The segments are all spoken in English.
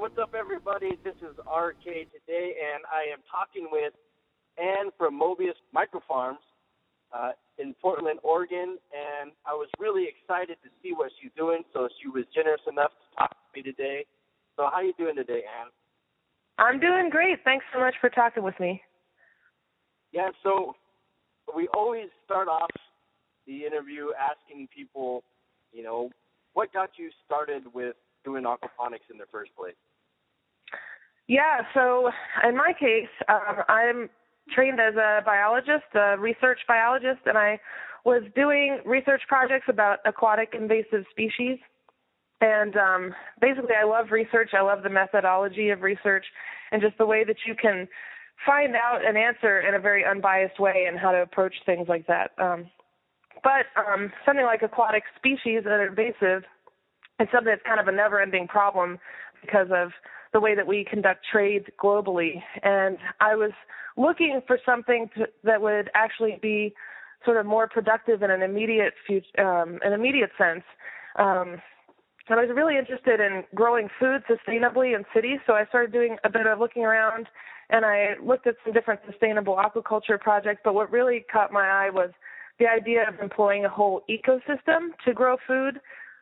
what's up, everybody? This is RK today, and I am talking with Anne from Mobius Microfarms uh, in Portland, Oregon, excited to see what she's doing. So she was generous enough to talk to me today. So how are you doing today, Anne? I'm doing great. Thanks so much for talking with me. Yeah, so we always start off the interview asking people, you know, what got you started with doing aquaponics in the first place? Yeah, so in my case, um, I'm trained as a biologist, a research biologist, and I was doing research projects about aquatic invasive species. And um, basically, I love research. I love the methodology of research and just the way that you can find out an answer in a very unbiased way and how to approach things like that. Um, but um, something like aquatic species that are invasive is something that's kind of a never-ending problem because of the way that we conduct trade globally. And I was looking for something to, that would actually be sort of more productive in an immediate future, um, an immediate sense. Um, and I was really interested in growing food sustainably in cities, so I started doing a bit of looking around and I looked at some different sustainable aquaculture projects, but what really caught my eye was the idea of employing a whole ecosystem to grow food,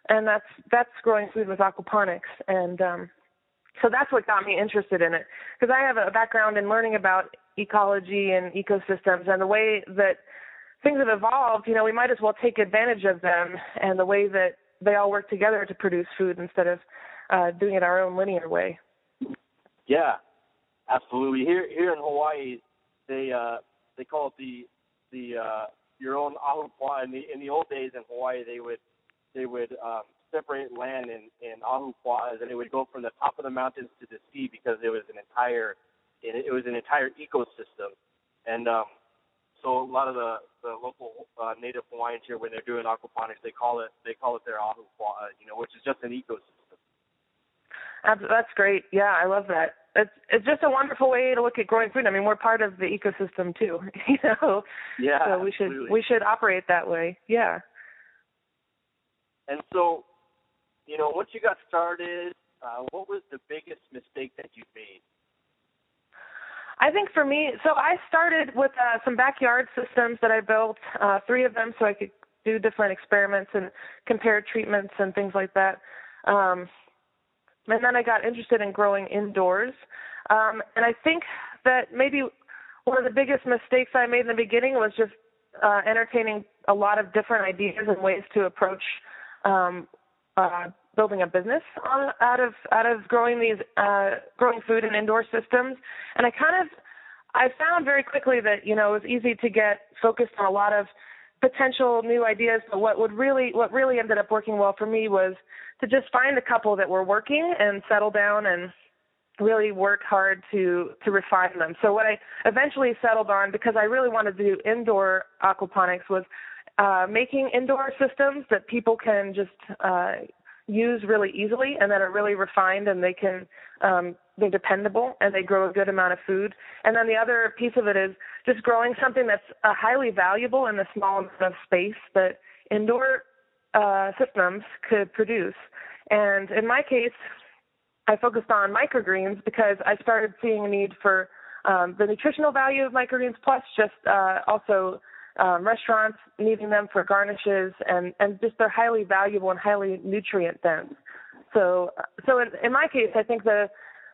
and that's that's growing food with aquaponics, and um, so that's what got me interested in it because I have a background in learning about ecology and ecosystems and the way that things have evolved. You know, we might as well take advantage of them and the way that they all work together to produce food instead of uh, doing it our own linear way. Yeah, absolutely. Here here in Hawaii, they uh, they call it the the uh, your own ahupua'a. In the in the old days in Hawaii, they would they would um, separate land in in ahupua'as, and it would go from the top of the mountains to the sea because it was an entire it, it was an entire ecosystem, and um, so a lot of the the local uh, native Hawaiians here, when they're doing aquaponics, they call it they call it their ahupua'a, you know, which is just an ecosystem. That's great. Yeah, I love that. It's it's just a wonderful way to look at growing food. I mean, we're part of the ecosystem too, you know. Yeah, so we should absolutely. we should operate that way. Yeah. And so, you know, once you got started, uh, what was the biggest mistake that you made? I think for me, so I started with uh, some backyard systems that I built, uh, three of them, so I could do different experiments and compare treatments and things like that. Um, and then I got interested in growing indoors. Um, and I think that maybe one of the biggest mistakes I made in the beginning was just uh, entertaining a lot of different ideas and ways to approach um, uh, building a business on, out of out of growing these uh, growing food in indoor systems. And I kind of I found very quickly that you know it was easy to get focused on a lot of potential new ideas, but what would really what really ended up working well for me was to just find a couple that were working and settle down and really work hard to to refine them. So what I eventually settled on because I really wanted to do indoor aquaponics was uh, making indoor systems that people can just uh, use really easily and that are really refined and they can um, they're dependable and they grow a good amount of food. And then the other piece of it is just growing something that's uh, highly valuable in the small amount of space that indoor uh, systems could produce. And in my case, I focused on microgreens because I started seeing a need for um, the nutritional value of microgreens, plus just uh, also um, restaurants needing them for garnishes, and and just they're highly valuable and highly nutrient dense. So so in, in my case, I think the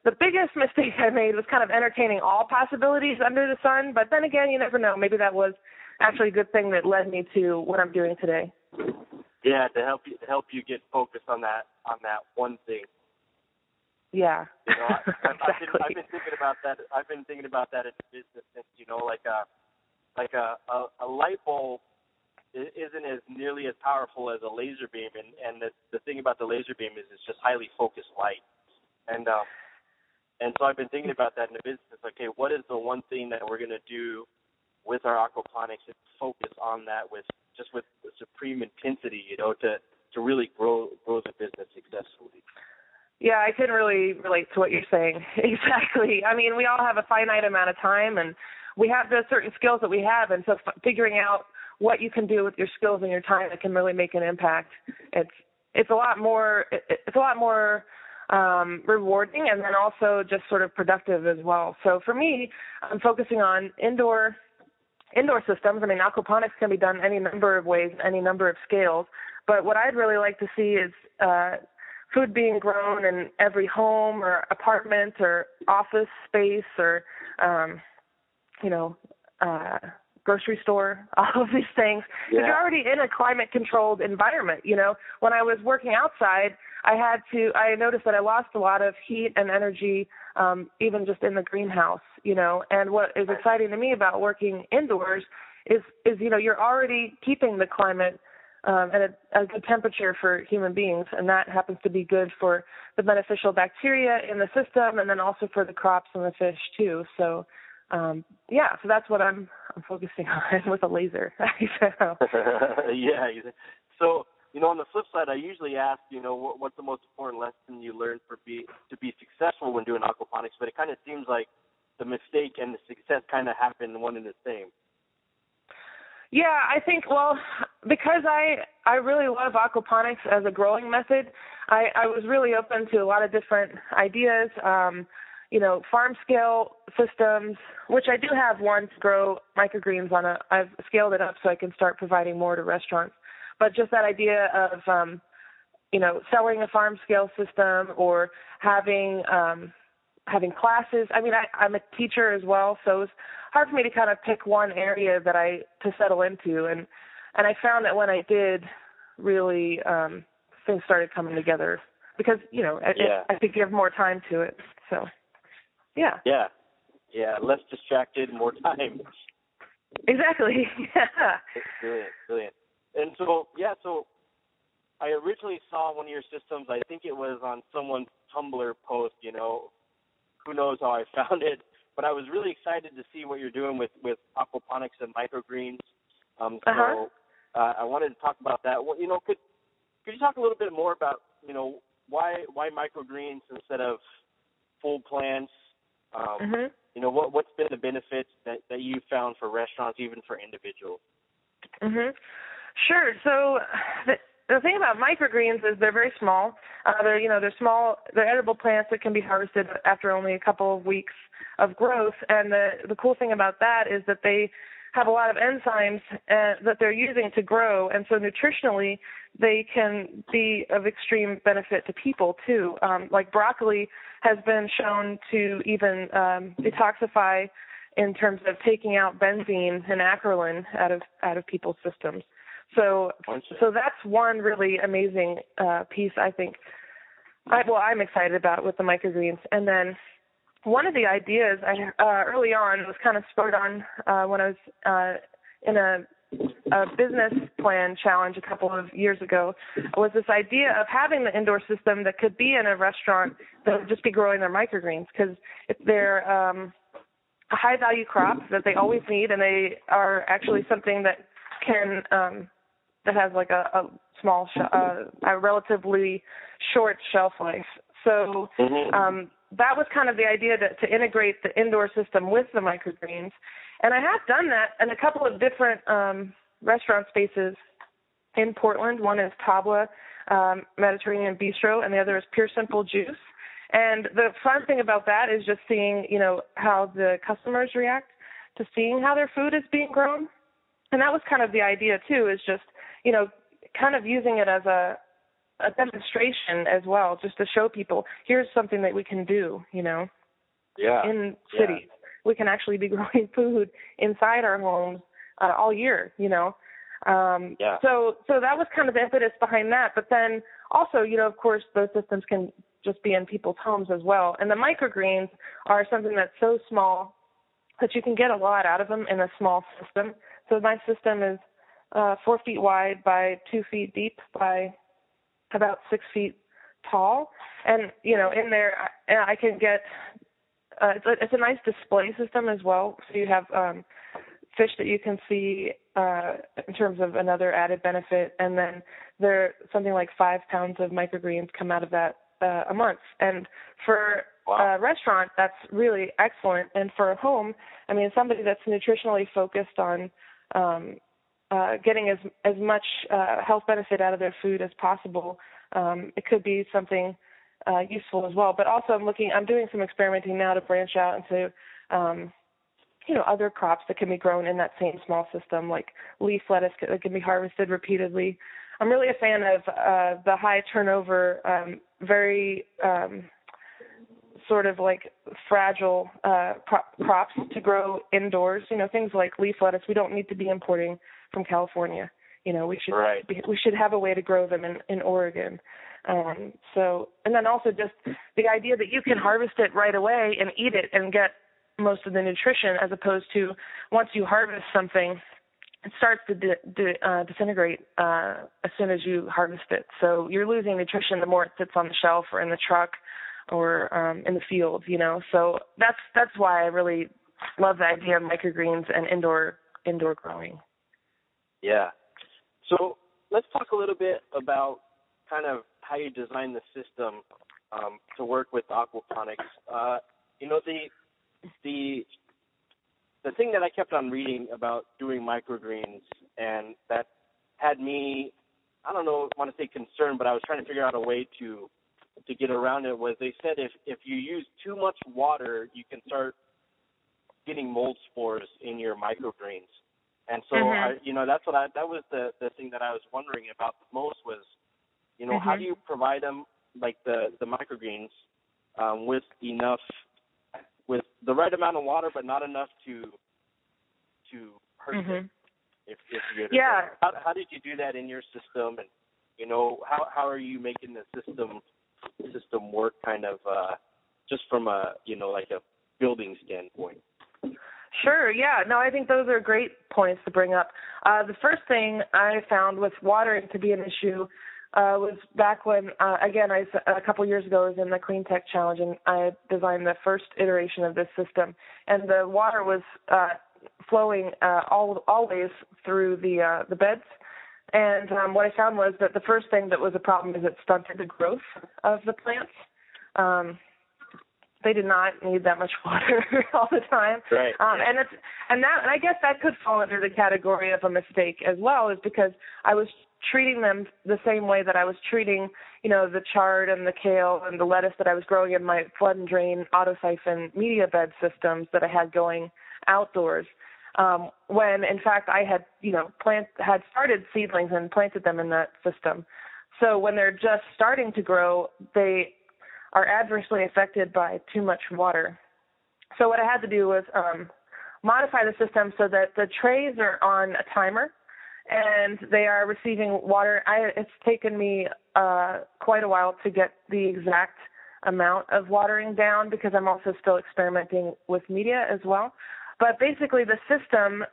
the biggest mistake I made was kind of entertaining all possibilities under the sun. But then again, you never know. Maybe that was actually a good thing that led me to what I'm doing today. Yeah, to help you to help you get focused on that on that one thing. Yeah. You know, I, I've, exactly. I've, been, I've been thinking about that. I've been thinking about that in business since you know, like a like a a, a light bulb isn't as nearly as powerful as a laser beam, and and the the thing about the laser beam is it's just highly focused light, and um and so I've been thinking about that in the business. Okay, what is the one thing that we're gonna do with our aquaponics and focus on that with just with supreme intensity, you know, to to really grow grow the business successfully. Yeah, I can really relate to what you're saying. Exactly. I mean, we all have a finite amount of time, and we have the certain skills that we have, and so f- figuring out what you can do with your skills and your time that can really make an impact. It's it's a lot more it's a lot more um, rewarding and then also just sort of productive as well. So for me, I'm focusing on indoor indoor systems. I mean, aquaponics can be done any number of ways, any number of scales. But what I'd really like to see is uh, food being grown in every home or apartment or office space or um, you know uh, grocery store, all of these things. Yeah. You're already in a climate controlled environment. You know, when I was working outside, I had to. I noticed that I lost a lot of heat and energy, um, even just in the greenhouse. You know, and what is exciting to me about working indoors is is you know you're already keeping the climate um, at a, a good temperature for human beings, and that happens to be good for the beneficial bacteria in the system, and then also for the crops and the fish too. So um, yeah, so that's what I'm I'm focusing on with a laser. yeah. So you know, on the flip side, I usually ask, you know, what, what's the most important lesson you learned for be to be successful when doing aquaponics? But it kind of seems like the mistake and the success kind of happen one and the same. Yeah, I think well because I I really love aquaponics as a growing method. I I was really open to a lot of different ideas. Um, you know, farm scale systems, which I do have one to grow microgreens on a. I've scaled it up so I can start providing more to restaurants. But just that idea of, um, you know, selling a farm scale system or having um, having classes. I mean, I, I'm a teacher as well, so it's hard for me to kind of pick one area that I to settle into, and and I found that when I did, really um, things started coming together because you know yeah. I, I could give more time to it. So. Yeah. Yeah. Yeah. Less distracted, more time. Exactly. Yeah. Brilliant. Brilliant. And so, yeah, so I originally saw one of your systems. I think it was on someone's Tumblr post. You know, who knows how I found it, but I was really excited to see what you're doing with with aquaponics and microgreens. Um, so uh-huh. uh, I wanted to talk about that. Well, you know, could could you talk a little bit more about you know why why microgreens instead of full plants um, mm-hmm. You know, what what's been the benefits that that you found for restaurants, even for individuals? Mhm. Sure. So the the thing about microgreens is they're very small. Uh, they're you know they're small. They're edible plants that can be harvested after only a couple of weeks of growth. And the the cool thing about that is that they have a lot of enzymes uh, that they're using to grow, and so nutritionally they can be of extreme benefit to people too. Um, like broccoli has been shown to even um, detoxify in terms of taking out benzene and acrolein out of out of people's systems. So so that's one really amazing uh, piece I think. I, well, I'm excited about with the microgreens, and then one of the ideas I uh, early on was kind of spurred on uh, when I was uh, in a a business plan challenge a couple of years ago was this idea of having the indoor system that could be in a restaurant that would just be growing their microgreens because they're um, a high value crop that they always need and they are actually something that can um, that has like a, a small sh- uh, a relatively short shelf life. So mm-hmm. um, that was kind of the idea to, to integrate the indoor system with the microgreens and I have done that in a couple of different um, restaurant spaces in Portland. One is Tabla um, Mediterranean Bistro, and the other is Pure Simple Juice. And the fun thing about that is just seeing, you know, how the customers react to seeing how their food is being grown. And that was kind of the idea too, is just, you know, kind of using it as a a demonstration as well, just to show people here's something that we can do, you know, yeah, in cities. Yeah we can actually be growing food inside our homes uh, all year, you know. Um, yeah. So so that was kind of the impetus behind that. But then also, you know, of course, those systems can just be in people's homes as well. And the microgreens are something that's so small that you can get a lot out of them in a small system. So my system is uh, four feet wide by two feet deep by about six feet tall, and you know, in there I, I can get uh, it's, a, it's a nice display system as well. So you have um, fish that you can see uh, in terms of another added benefit, and then there something like five pounds of microgreens come out of that uh, a month. And for wow. a restaurant, that's really excellent. And for a home, I mean, somebody that's nutritionally focused on um, uh, getting as as much uh, health benefit out of their food as possible, um, it could be something uh, useful as well. But also, I'm looking, I'm doing some experimenting now to branch out into, um, you know, other crops that can be grown in that same small system, like leaf lettuce that can be harvested repeatedly. I'm really a fan of uh, the high turnover, um, very um, sort of like fragile uh, crops to grow indoors. You know, things like leaf lettuce. We don't need to be importing from California. You know, we should right. we should have a way to grow them in in Oregon. Um, so, and then also just the idea that you can harvest it right away and eat it and get most of the nutrition, as opposed to once you harvest something, it starts to de- de- uh, disintegrate uh, as soon as you harvest it. So you're losing nutrition the more it sits on the shelf or in the truck or um, in the field. You know, so that's that's why I really love the idea of microgreens and indoor indoor growing. Yeah. So let's talk a little bit about kind of how you design the system um, to work with aquaponics. Uh, you know the the the thing that I kept on reading about doing microgreens and that had me I don't know want to say concerned, but I was trying to figure out a way to to get around it was they said if if you use too much water, you can start getting mold spores in your microgreens. And so mm-hmm. I you know that's what I that was the the thing that I was wondering about the most was you know, mm-hmm. how do you provide them like the the microgreens um, with enough with the right amount of water, but not enough to to hurt mm-hmm. it. If, if you yeah. How, how did you do that in your system, and you know how how are you making the system system work kind of uh, just from a you know like a building standpoint? Sure. Yeah. No, I think those are great points to bring up. Uh, the first thing I found with watering to be an issue uh, was back when, uh, again, I a couple years ago I was in the Clean Tech Challenge and I designed the first iteration of this system, and the water was uh, flowing uh, all always through the uh, the beds. And um, what I found was that the first thing that was a problem is it stunted the growth of the plants. Um, they did not need that much water all the time. Right. Um, yeah. And it's and that and I guess that could fall under the category of a mistake as well, is because I was treating them the same way that I was treating, you know, the chard and the kale and the lettuce that I was growing in my flood and drain auto siphon media bed systems that I had going outdoors. Um, when in fact I had, you know, plant had started seedlings and planted them in that system. So when they're just starting to grow, they are adversely affected by too much water. So what I had to do was um, modify the system so that the trays are on a timer and they are receiving water. I, it's taken me uh, quite a while to get the exact amount of watering down because I'm also still experimenting with media as well. But basically, the system,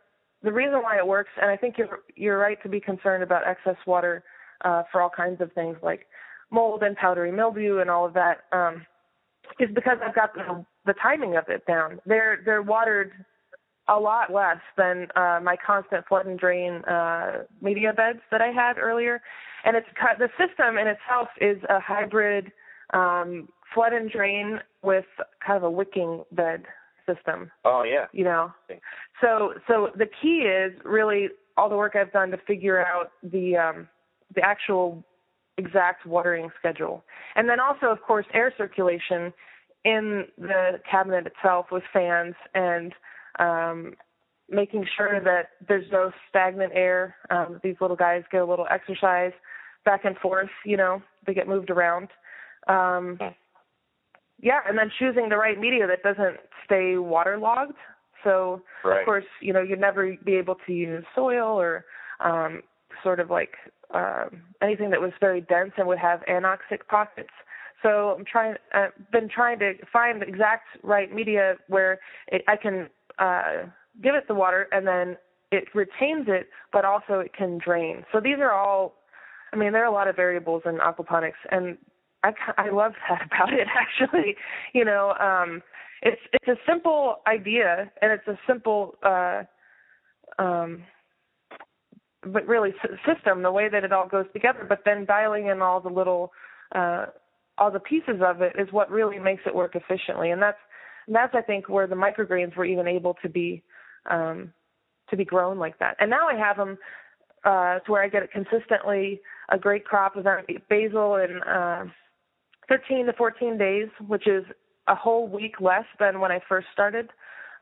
the reason why it works, and I think you're you're right to be concerned about excess water uh, for all kinds of things like mold and powdery mildew and all of that, um, is because I've got the, the timing of it down. They're they're watered a lot less than uh, my constant flood and drain uh, media beds that I had earlier. And it's the system in itself is a hybrid um, flood and drain with kind of a wicking bed system. Oh yeah. You know. So so the key is really all the work I've done to figure out the um, the actual exact watering schedule. And then also of course air circulation in the cabinet itself with fans and um, making sure that there's no stagnant air. Um, these little guys get a little exercise back and forth. You know, they get moved around. Um, yeah, and then choosing the right media that doesn't stay waterlogged. So right. of course, you know, you'd never be able to use soil or um, sort of like um, anything that was very dense and would have anoxic pockets. So I'm trying, I've uh, been trying to find the exact right media where it, I can uh, give it the water and then it retains it, but also it can drain. So these are all, I mean, there are a lot of variables in aquaponics, and I I love that about it. Actually, you know, um, it's it's a simple idea and it's a simple uh, um, but really system, the way that it all goes together. But then dialing in all the little, uh, all the pieces of it is what really makes it work efficiently, and that's that's I think where the microgreens were even able to be um, to be grown like that. And now I have them uh, to where I get it consistently a great crop of basil in uh, 13 to 14 days, which is a whole week less than when I first started.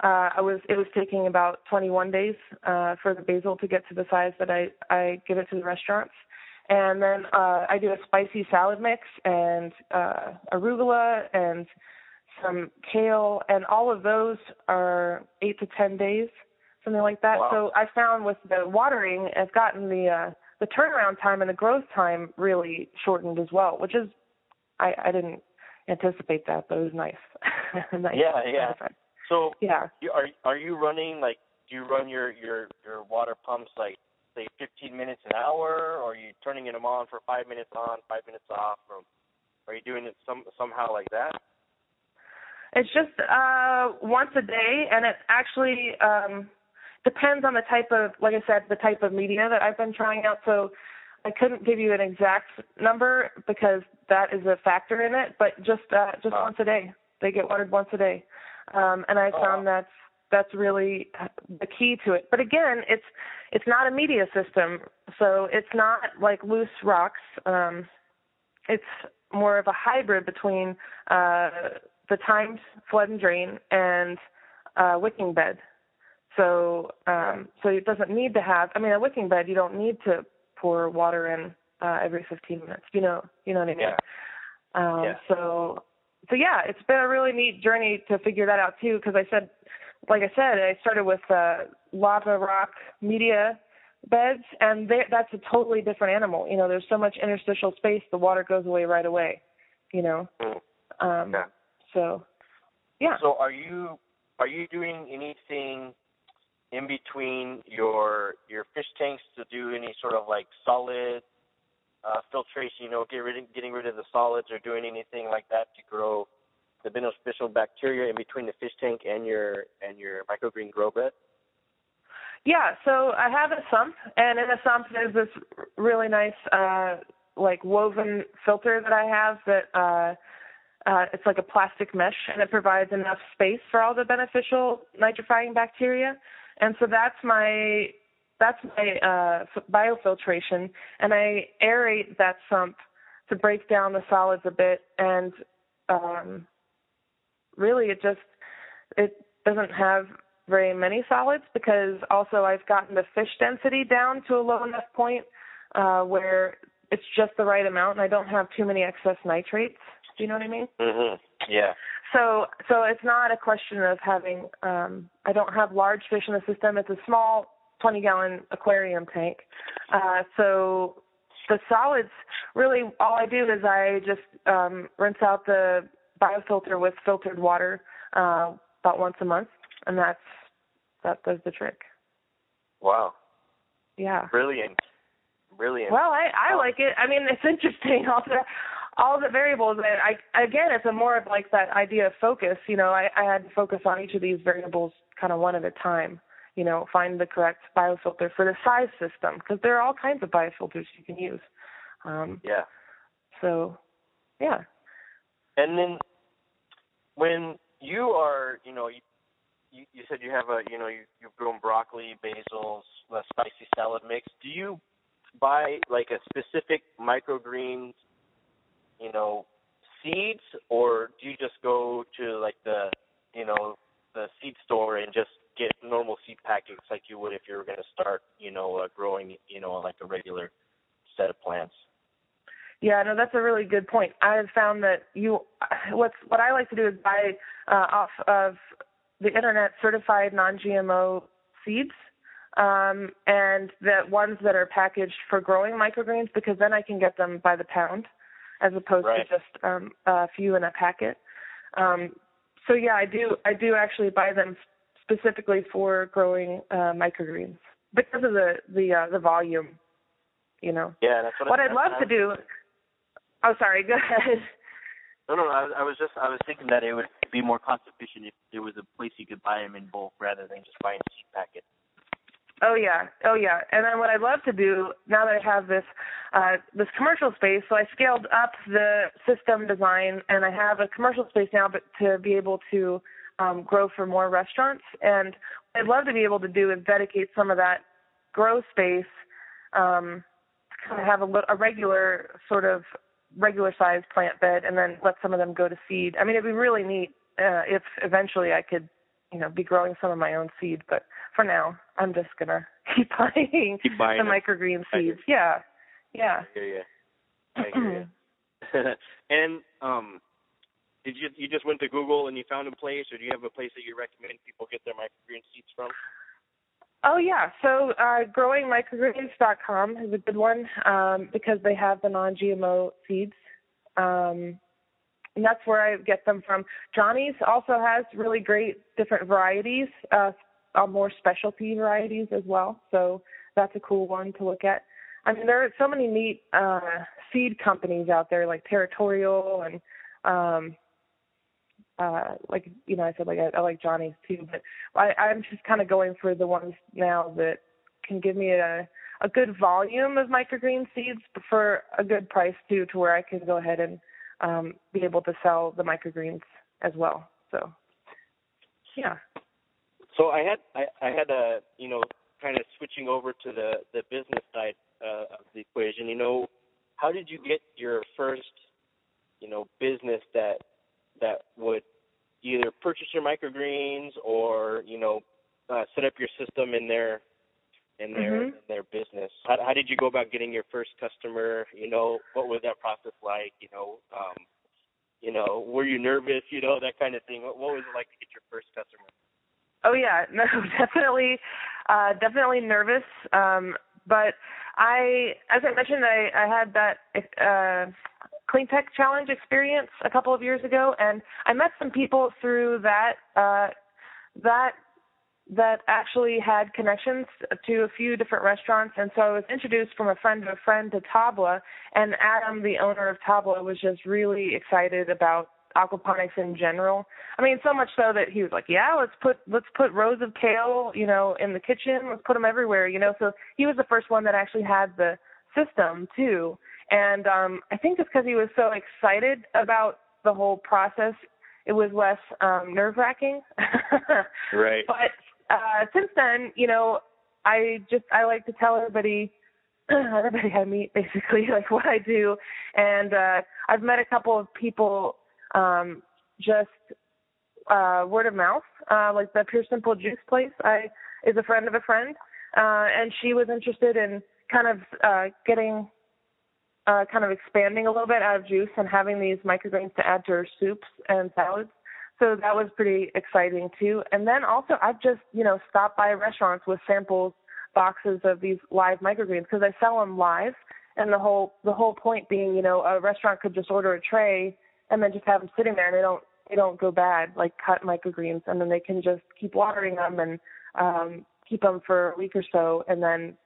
Uh, I was it was taking about 21 days uh, for the basil to get to the size that I I give it to the restaurants, and then uh, I do a spicy salad mix and uh, arugula and some kale, and all of those are eight to 10 days, something like that. Wow. So I found with the watering, I've gotten the uh, the turnaround time and the growth time really shortened as well, which is I I didn't anticipate that, but it was nice. nice. Yeah, yeah. So yeah, you, are are you running like do you run your your your water pumps like say 15 minutes an hour, or are you turning them on for five minutes on, five minutes off, or are you doing it some somehow like that? It's just uh once a day, and it actually um depends on the type of, like I said, the type of media that I've been trying out. So I couldn't give you an exact number because that is a factor in it, but just uh, just oh. once a day. They get watered once a day, um, and I oh. found that's that's really the key to it. But again, it's it's not a media system, so it's not like loose rocks. Um, it's more of a hybrid between uh, the timed flood and drain and uh, wicking bed. So um, so it doesn't need to have. I mean, a wicking bed you don't need to pour water in uh, every 15 minutes. You know, you know what I mean. Yeah. Um, yeah. So so yeah, it's been a really neat journey to figure that out too. Because I said, like I said, I started with uh, lava rock media beds, and they, that's a totally different animal. You know, there's so much interstitial space, the water goes away right away. You know. Mm. Um, yeah. So yeah. So are you are you doing anything in between your your fish tanks to do any sort of like solid uh, filtration, you know, get rid of, getting rid of the solids or doing anything like that to grow the beneficial bacteria in between the fish tank and your and your microgreen grow bed? Yeah, so I have a sump, and in the sump there's this really nice uh, like woven filter that I have that uh, uh, it's like a plastic mesh, and it provides enough space for all the beneficial nitrifying bacteria and so that's my that's my uh, biofiltration, and I aerate that sump to break down the solids a bit, and um, really it just it doesn't have very many solids because also I've gotten the fish density down to a low enough point uh, where it's just the right amount, and I don't have too many excess nitrates. Do you know what I mean? Mhm. Yeah. So so it's not a question of having um I don't have large fish in the system. It's a small 20 gallon aquarium tank. Uh so the solids really all I do is I just um rinse out the biofilter with filtered water uh about once a month and that's that does the trick. Wow. Yeah. Brilliant. Brilliant. Well, I I like it. I mean, it's interesting. All the all the variables and I again it's a more of like that idea of focus. You know, I, I had to focus on each of these variables kind of one at a time. You know, find the correct biofilter for the size system because there are all kinds of biofilters you can use. Um, yeah. So, yeah. And then when you are, you know, you, you, you said you have a, you know, you, you've grown broccoli, basil, the spicy salad mix. Do you buy like a specific microgreens you know, seeds, or do you just go to like the, you know, the seed store and just get normal seed packets like you would if you were going to start, you know, uh, growing, you know, like a regular set of plants? Yeah, no, that's a really good point. I have found that you, what's what I like to do is buy uh, off of the internet certified non-GMO seeds, um, and the ones that are packaged for growing microgreens because then I can get them by the pound as opposed right. to just um, a few in a packet. Um, so yeah, I do I do actually buy them specifically for growing uh, microgreens because of the the uh, the volume. You know. Yeah, that's what. What I, I'd love to do. Oh, sorry. Go ahead. No, no, I, I was just I was thinking that it would be more cost efficient if there was a place you could buy them in bulk rather than just buying a seed packet. Oh yeah, oh yeah. And then what I'd love to do now that I have this uh, this commercial space, so I scaled up the system design, and I have a commercial space now, but to be able to um, grow for more restaurants. And what I'd love to be able to do is dedicate some of that grow space um, to kind of have a, a regular sort of regular sized plant bed, and then let some of them go to seed. I mean, it'd be really neat uh, if eventually I could, you know, be growing some of my own seed, but for now, I'm just gonna keep buying, keep buying the them. microgreen seeds. Yeah, yeah. I hear you. I hear you. and um, did you you just went to Google and you found a place, or do you have a place that you recommend people get their microgreen seeds from? Oh yeah, so uh, growingmicrogreens.com is a good one um, because they have the non-GMO seeds. Um, and that's where I get them from. Johnny's also has really great different varieties, uh, uh, more specialty varieties as well. So that's a cool one to look at. I mean, there are so many neat uh, seed companies out there, like Territorial and um, uh, like you know, I said like I, I like Johnny's too, but I, I'm just kind of going for the ones now that can give me a a good volume of microgreen seeds for a good price too, to where I can go ahead and um, be able to sell the microgreens as well. So, yeah. So I had I, I had a you know kind of switching over to the the business side uh, of the equation. You know, how did you get your first you know business that that would either purchase your microgreens or you know uh, set up your system in their in their Mhm. in their business. How, how did you go about getting your first customer? You know, what was that process like? You know, um, you know, were you nervous? You know, that kind of thing. What, what was it like to get your first customer? Oh yeah, no, definitely, uh, definitely nervous. Um, but I, as I mentioned, I, I had that uh, Clean Tech Challenge experience a couple of years ago, and I met some people through that uh, that that actually had connections to a few different restaurants, and so I was introduced from a friend of a friend to Tabla, and Adam, the owner of Tabla, was just really excited about aquaponics in general. I mean, so much so that he was like, "Yeah, let's put let's put rows of kale, you know, in the kitchen. Let's put them everywhere, you know." So he was the first one that actually had the system too, and um I think just because he was so excited about the whole process, it was less um nerve wracking. Right. But uh since then, you know, I just I like to tell everybody everybody I meet basically like what I do and uh I've met a couple of people um just uh word of mouth uh like the pure simple juice place i is a friend of a friend uh and she was interested in kind of uh getting uh kind of expanding a little bit out of juice and having these microgreens to add to her soups and salads. So that was pretty exciting too. And then also i've just you know stopped by restaurants with samples boxes of these live microgreens because i sell them live. And the whole the whole point being you know a restaurant could just order a tray and then just have them sitting there and they don't they don't go bad like cut microgreens. And then they can just keep watering them and um keep them for a week or so and then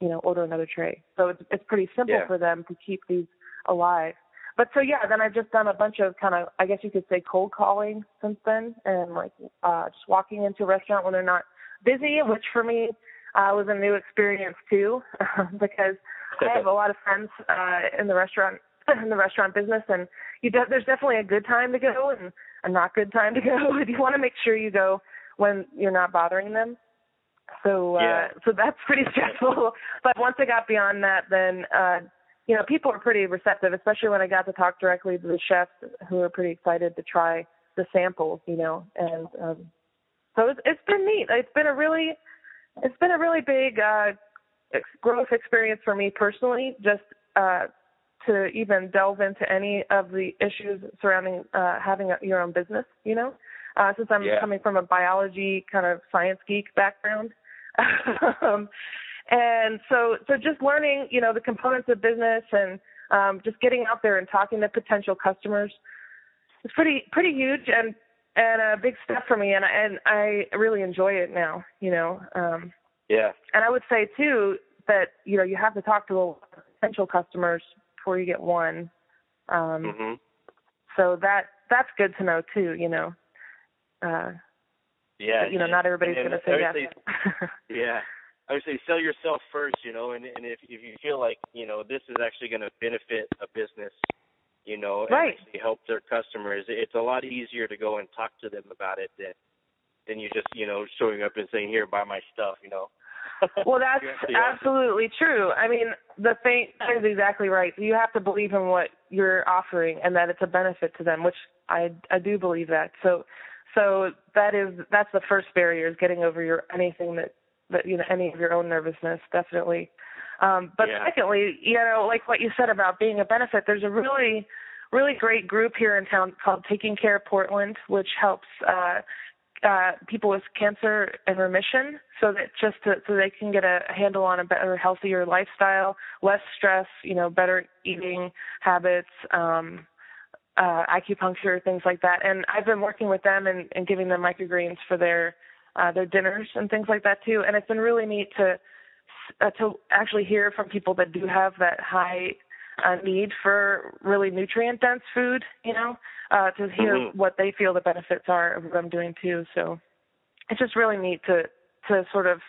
you know order another tray so it's it's pretty simple Yeah. for them to keep these alive but so yeah then i've just done a bunch of kind of i guess you could say cold calling since then and like uh just walking into a restaurant when they're not busy which for me uh was a new experience too because I have a lot of friends uh in the restaurant in the restaurant business and you de- there's definitely a good time to go and a not good time to go. you want to make sure you go when you're not bothering them. So uh Yeah. so that's pretty stressful. but once I got beyond that then uh you know, people were pretty receptive, especially when I got to talk directly to the chefs who were pretty excited to try the samples, you know, and um so it's it's been neat. It's been a really it's been a really big uh ex- growth experience for me personally just uh to even delve into any of the issues surrounding uh having a, your own business you know uh since i'm Yeah. coming from a biology kind of science geek background um and so so just learning you know the components of business and um just getting out there and talking to potential customers is pretty pretty huge and and a big step for me and I- and I really enjoy it now you know um Yeah. and I would say too that you know you have to talk to a lot of potential customers before you get one. Um, Mhm. So that that's good to know too. You know, uh, Yeah. you know, not everybody's going to say yes. Yeah. I would say sell yourself first, you know, and and if if you feel like you know this is actually going to benefit a business, you know, and Right. actually help their customers, it's a lot easier to go and talk to them about it than than you just you know showing up and saying here buy my stuff, you know. Well, that's absolutely true. I mean, the thing that is exactly right. You have to believe in what you're offering and that it's a benefit to them, which I I do believe that. So so that is that's the first barrier is getting over your anything that that you know any of your own nervousness definitely. Um, but Yeah. secondly, you know, like what you said about being a benefit, there's a really really great group here in town called Taking Care of Portland, which helps uh uh, people with cancer and remission, so that just to, so they can get a handle on a better, healthier lifestyle, less stress, you know, better eating habits, um, uh, acupuncture, things like that. And I've been working with them and, and giving them microgreens for their uh, their dinners and things like that too. And it's been really neat to uh, to actually hear from people that do have that high uh, need for really nutrient dense food, you know, uh, to hear Mhm. what they feel the benefits are of what I'm doing too. So it's just really neat to to sort of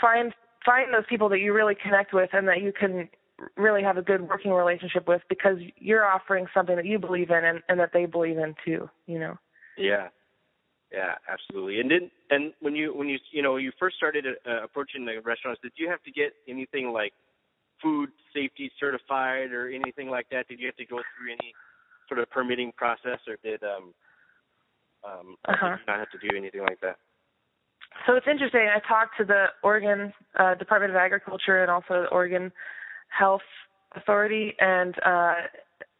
find find those people that you really connect with and that you can really have a good working relationship with because you're offering something that you believe in and, and that they believe in too, you know. Yeah, yeah, absolutely. And then, and when you when you you know you first started uh, approaching the restaurants, did you have to get anything like food safety certified or anything like that? Did you have to go through any sort of permitting process, or did um um Uh-huh. did you not have to do anything like that? So it's interesting. I talked to the Oregon uh, Department of Agriculture and also the Oregon Health Authority, and uh,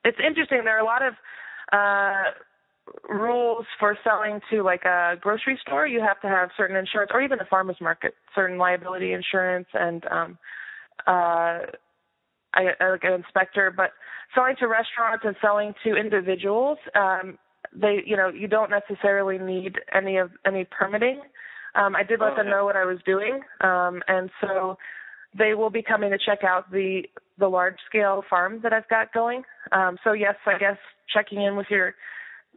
it's interesting. There are a lot of uh, rules for selling to like a grocery store. You have to have certain insurance, or even a farmer's market, certain liability insurance and um, uh, I, like an inspector. But selling to restaurants and selling to individuals, um, they you know you don't necessarily need any of any permitting. Um, I did let Oh, them yeah. know what I was doing, um, and so they will be coming to check out the the large scale farm that I've got going. Um, so yes, I guess checking in with your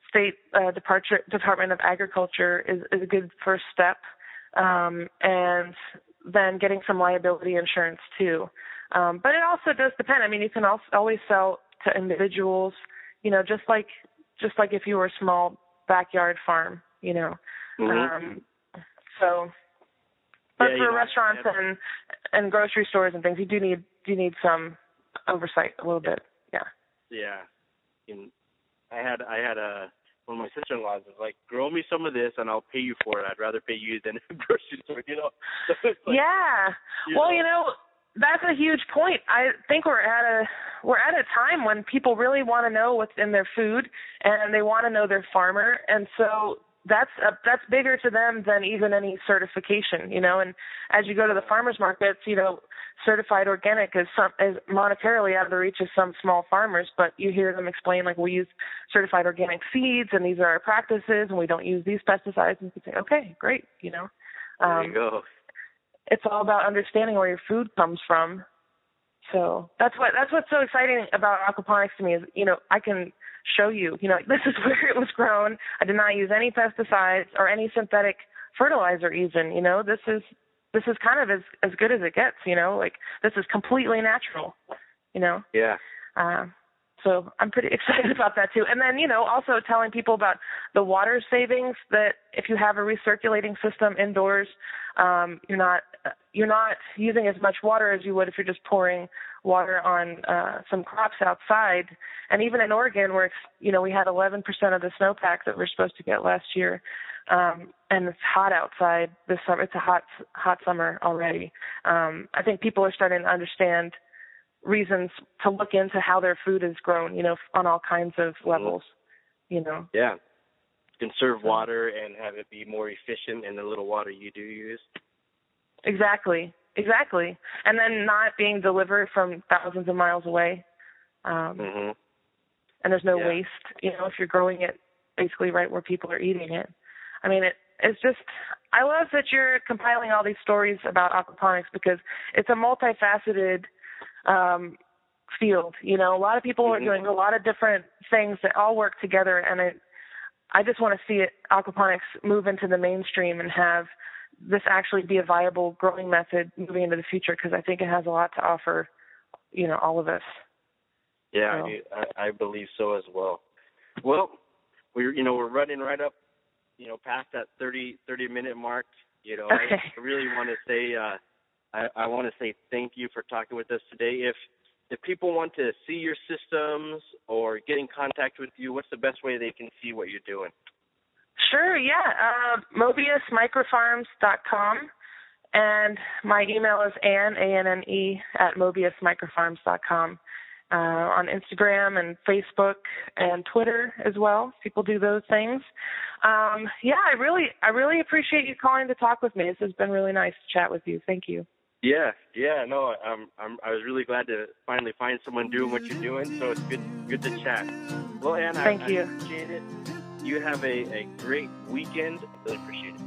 state uh, departure, Department of Agriculture is, is a good first step, um, and then getting some liability insurance too. Um, but it also does depend. I mean, you can also always sell to individuals, you know, just like just like if you were a small backyard farm, you know. Mhm. Um, so, but Yeah, for know, restaurants and and grocery stores and things, you do need you need some oversight a little bit. Yeah. Yeah. And I had I had a one of my sister in laws was like, Grow me some of this and I'll pay you for it. I'd rather pay you than a grocery store, you know. So like, yeah. you well, know, you know, that's a huge point. I think we're at a we're at a time when people really want to know what's in their food and they want to know their farmer, and so that's a, that's bigger to them than even any certification, you know. And as you go to the farmers markets, you know, certified organic is some is monetarily out of the reach of some small farmers, but you hear them explain like we use certified organic seeds and these are our practices and we don't use these pesticides, and you can say, okay, great, you know. there Um, you go. it's all about understanding where your food comes from. So that's what that's what's so exciting about aquaponics to me is you know I can show you you know this is where it was grown. I did not use any pesticides or any synthetic fertilizer even. You know this is this is kind of as as good as it gets. You know like this is completely natural. You know. Yeah. Uh, so I'm pretty excited about that too. And then, you know, also telling people about the water savings that if you have a recirculating system indoors, um, you're not you're not using as much water as you would if you're just pouring water on uh, some crops outside. And even in Oregon, where it's, you know we had 11% of the snowpack that we're supposed to get last year, um, and it's hot outside this summer. It's a hot hot summer already. Um, I think people are starting to understand reasons to look into how their food is grown, you know, on all kinds of levels, you know. Yeah. Conserve water and have it be more efficient in the little water you do use. Exactly. Exactly. And then not being delivered from thousands of miles away. Um Mhm. and there's no Yeah. waste, you know, if you're growing it basically right where people are eating it. I mean it it's just I love that you're compiling all these stories about aquaponics because it's a multifaceted um field. You know, a lot of people are Mhm. doing a lot of different things that all work together and it I just want to see it aquaponics move into the mainstream and have this actually be a viable growing method moving into the future because I think it has a lot to offer, you know, all of us. Yeah, so. I, I believe so as well. Well, we're you know we're running right up, you know, past that 30 30 minute mark. You know, okay. I really want to say uh, I, I want to say thank you for talking with us today. If if people want to see your systems or get in contact with you, what's the best way they can see what you're doing? Sure, yeah. Uh, MobiusMicrofarms.com. And my email is Anne, A-N-N-E, at MobiusMicrofarms.com. Uh, on Instagram and Facebook and Twitter as well. People do those things. Um, yeah, I really, I really appreciate you calling to talk with me. This has been really nice to chat with you. Thank you. Yeah, yeah, no, I'm, I'm, I was really glad to finally find someone doing what you're doing. So it's good, good to chat. Well, Anne, thank I, you. I appreciate it. You have a, a great weekend. Really appreciate it.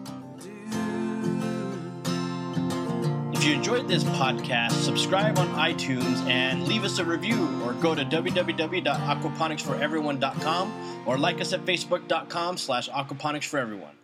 If you enjoyed this podcast, subscribe on iTunes and leave us a review or go to www.aquaponicsforeveryone.com or like us at facebook.com slash aquaponicsforeveryone.